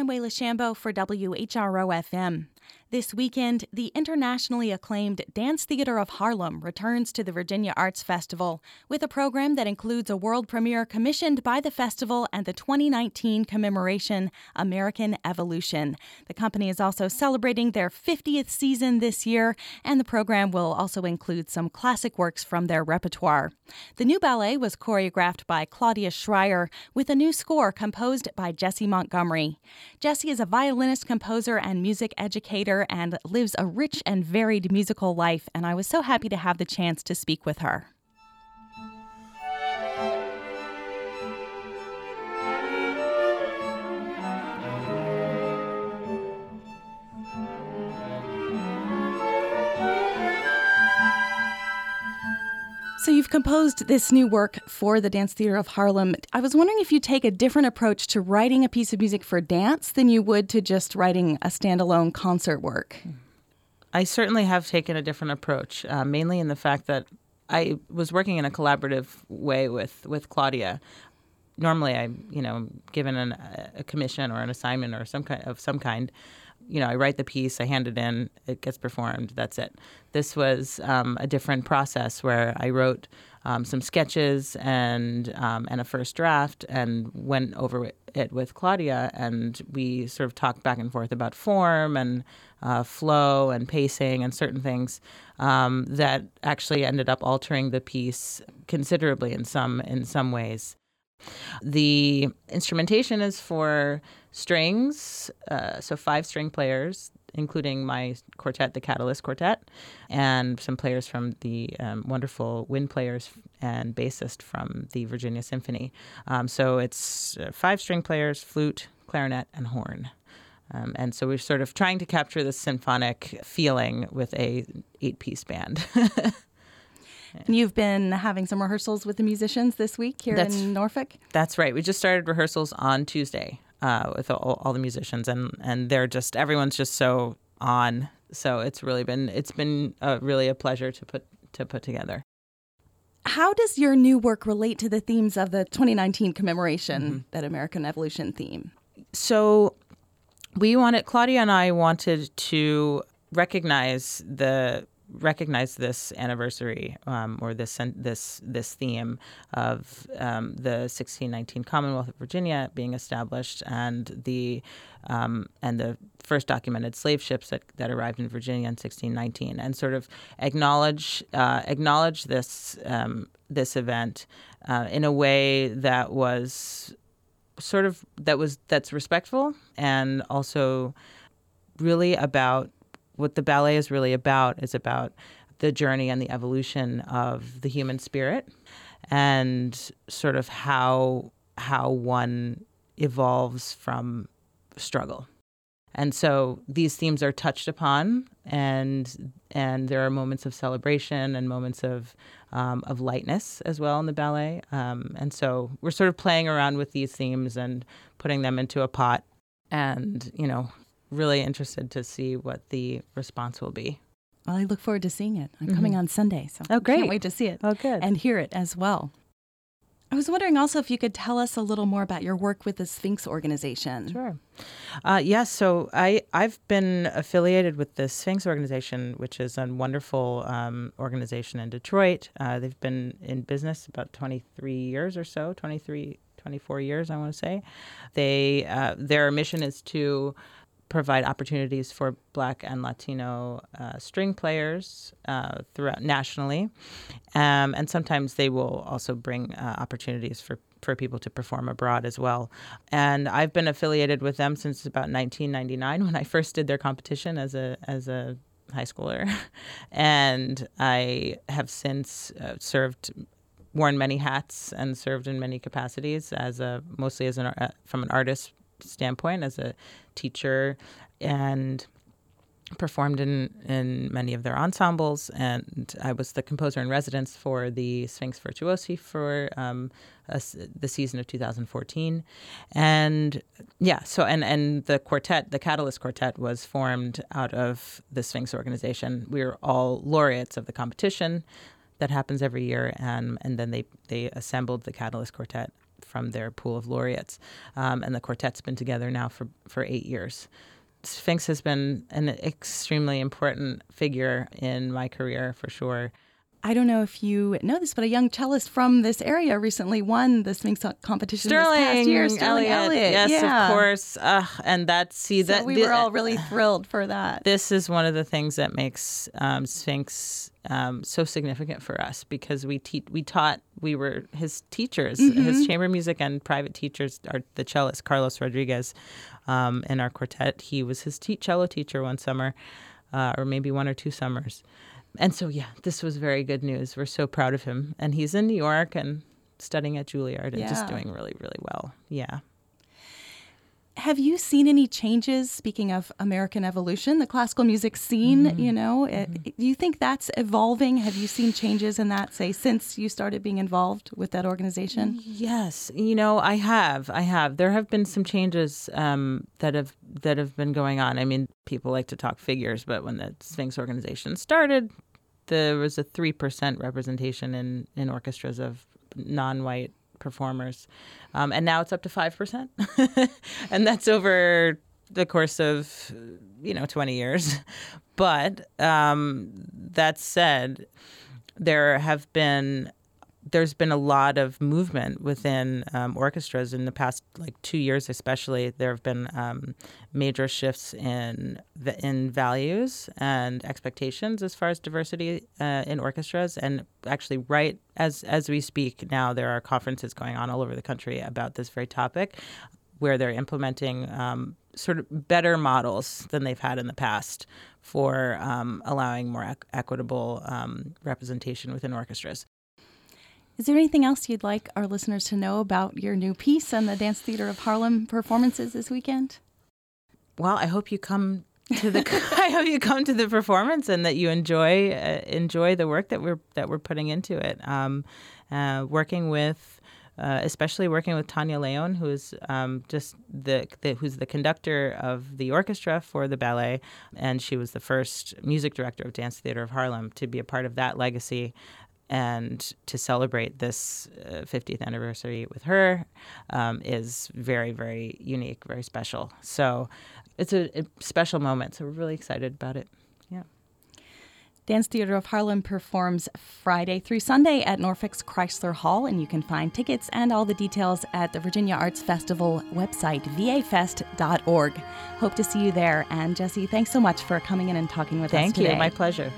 I'm Wayla Shambo for WHRO FM. This weekend, the internationally acclaimed Dance Theater of Harlem returns to the Virginia Arts Festival with a program that includes a world premiere commissioned by the festival and the 2019 commemoration American Evolution. The company is also celebrating their 50th season this year, and the program will also include some classic works from their repertoire. The new ballet was choreographed by Claudia Schreier with a new score composed by Jessie Montgomery. Jessie is a violinist, composer, and music educator and lives a rich and varied musical life, and I was so happy to have the chance to speak with her. So you've composed this new work for the Dance Theater of Harlem. I was wondering if you take a different approach to writing a piece of music for dance than you would to just writing a standalone concert work. I certainly have taken a different approach, uh, mainly in the fact that I was working in a collaborative way with with Claudia. Normally, I'm you know given an, a commission or an assignment or some kind of some kind you know, I write the piece, I hand it in, it gets performed, that's it. This was um, a different process where I wrote um, some sketches and um, and a first draft and went over it with Claudia, and we sort of talked back and forth about form and uh, flow and pacing and certain things um, that actually ended up altering the piece considerably in some in some ways. The instrumentation is for strings, uh, so five string players, including my quartet, the Catalyst Quartet, and some players from the um, wonderful wind players and bassist from the Virginia Symphony. Um, so it's uh, five string players, flute, clarinet, and horn. Um, and so we're sort of trying to capture the symphonic feeling with a eight-piece band. And you've been having some rehearsals with the musicians this week here that's, in Norfolk? That's right. We just started rehearsals on Tuesday uh, with all, all, the musicians, and, and they're just, everyone's just so on. So it's really been, it's been uh, really a pleasure to put, to put together. How does your new work relate to the themes of the 2019 commemoration, mm-hmm. that American Evolution theme? So we wanted, Claudia and I wanted to recognize the recognize this anniversary um, or this this this theme of um, the 1619 Commonwealth of Virginia being established and the um, and the first documented slave ships that, that arrived in Virginia in 1619 and sort of acknowledge uh, acknowledge this um, this event uh, in a way that was sort of that was that's respectful and also really about what the ballet is really about is about the journey and the evolution of the human spirit and sort of how how one evolves from struggle. And so these themes are touched upon, and and there are moments of celebration and moments of um, of lightness as well in the ballet. Um, and so we're sort of playing around with these themes and putting them into a pot, and you know really interested to see what the response will be. Well, I look forward to seeing it. I'm mm-hmm. coming on Sunday, so oh, great. can't wait to see it. Oh, good. And hear it as well. I was wondering also if you could tell us a little more about your work with the Sphinx organization. Sure. Uh, yes. so I I've been affiliated with the Sphinx organization, which is a wonderful um, organization in Detroit. Uh, they've been in business about 23 years or so, 23, 24 years, I want to say. They uh, their mission is to provide opportunities for Black and Latino uh, string players uh, throughout nationally, um, and sometimes they will also bring uh, opportunities for for people to perform abroad as well. And I've been affiliated with them since about 1999 when I first did their competition as a as a high schooler, and I have since uh, served worn many hats and served in many capacities as a mostly as an uh, from an artist standpoint as a teacher and performed in, in many of their ensembles, and I was the composer in residence for the Sphinx Virtuosi for um, a, the season of 2014, and yeah, so and and the quartet, the Catalyst Quartet, was formed out of the Sphinx organization. We were all laureates of the competition that happens every year, and and then they they assembled the Catalyst Quartet from their pool of laureates. Um, and the quartet's been together now for, for eight years. Sphinx has been an extremely important figure in my career for sure. I don't know if you know this, but a young cellist from this area recently won the Sphinx competition Sterling this past year. Sterling Elliott. Elliott. Yes, yeah. of course. Uh, and that see So that we the- were all really thrilled for that. this is one of the things that makes um, Sphinx um, so significant for us because we te- we taught we were his teachers, his chamber music and private teachers are the cellist Karlos Rodriguez um, in our quartet. He was his te- cello teacher one summer, uh, or maybe one or two summers, and so yeah, this was very good news. We're so proud of him, and he's in New York and studying at Juilliard and just doing really really well. Yeah. Have you seen any changes? Speaking of American evolution, the classical music scene, you know, it, do you think that's evolving? Have you seen changes in that, say, since you started being involved with that organization? Yes, you know, I have. I have. There have been some changes um, that have that have been going on. I mean, people like to talk figures, but when the Sphinx organization started, there was a three percent representation in in orchestras of non-white performers, um, and now it's up to five percent, and that's over the course of you know twenty years. But um, that said, there have been there's been a lot of movement within um, orchestras in the past like two years especially there have been um, major shifts in in values and expectations as far as diversity uh, in orchestras and actually right as as we speak now there are conferences going on all over the country about this very topic where they're implementing um, sort of better models than they've had in the past for um, allowing more equ- equitable um, representation within orchestras. Is there anything else you'd like our listeners to know about your new piece and the Dance Theater of Harlem performances this weekend? Well, I hope you come to the I hope you come to the performance and that you enjoy uh, enjoy the work that we're that we're putting into it. Um, uh, working with. Uh, especially working with Tania León, who's um, just the, the who's the conductor of the orchestra for the ballet, and she was the first music director of Dance Theater of Harlem to be a part of that legacy and to celebrate this uh, 50th anniversary with her um, is very, very unique, very special. So it's a, a special moment. So we're really excited about it. Yeah. Dance Theater of Harlem performs Friday through Sunday at Norfolk's Chrysler Hall, and you can find tickets and all the details at the Virginia Arts Festival website, vafest.org. Hope to see you there. And Jessie, thanks so much for coming in and talking with us Thank you. My pleasure.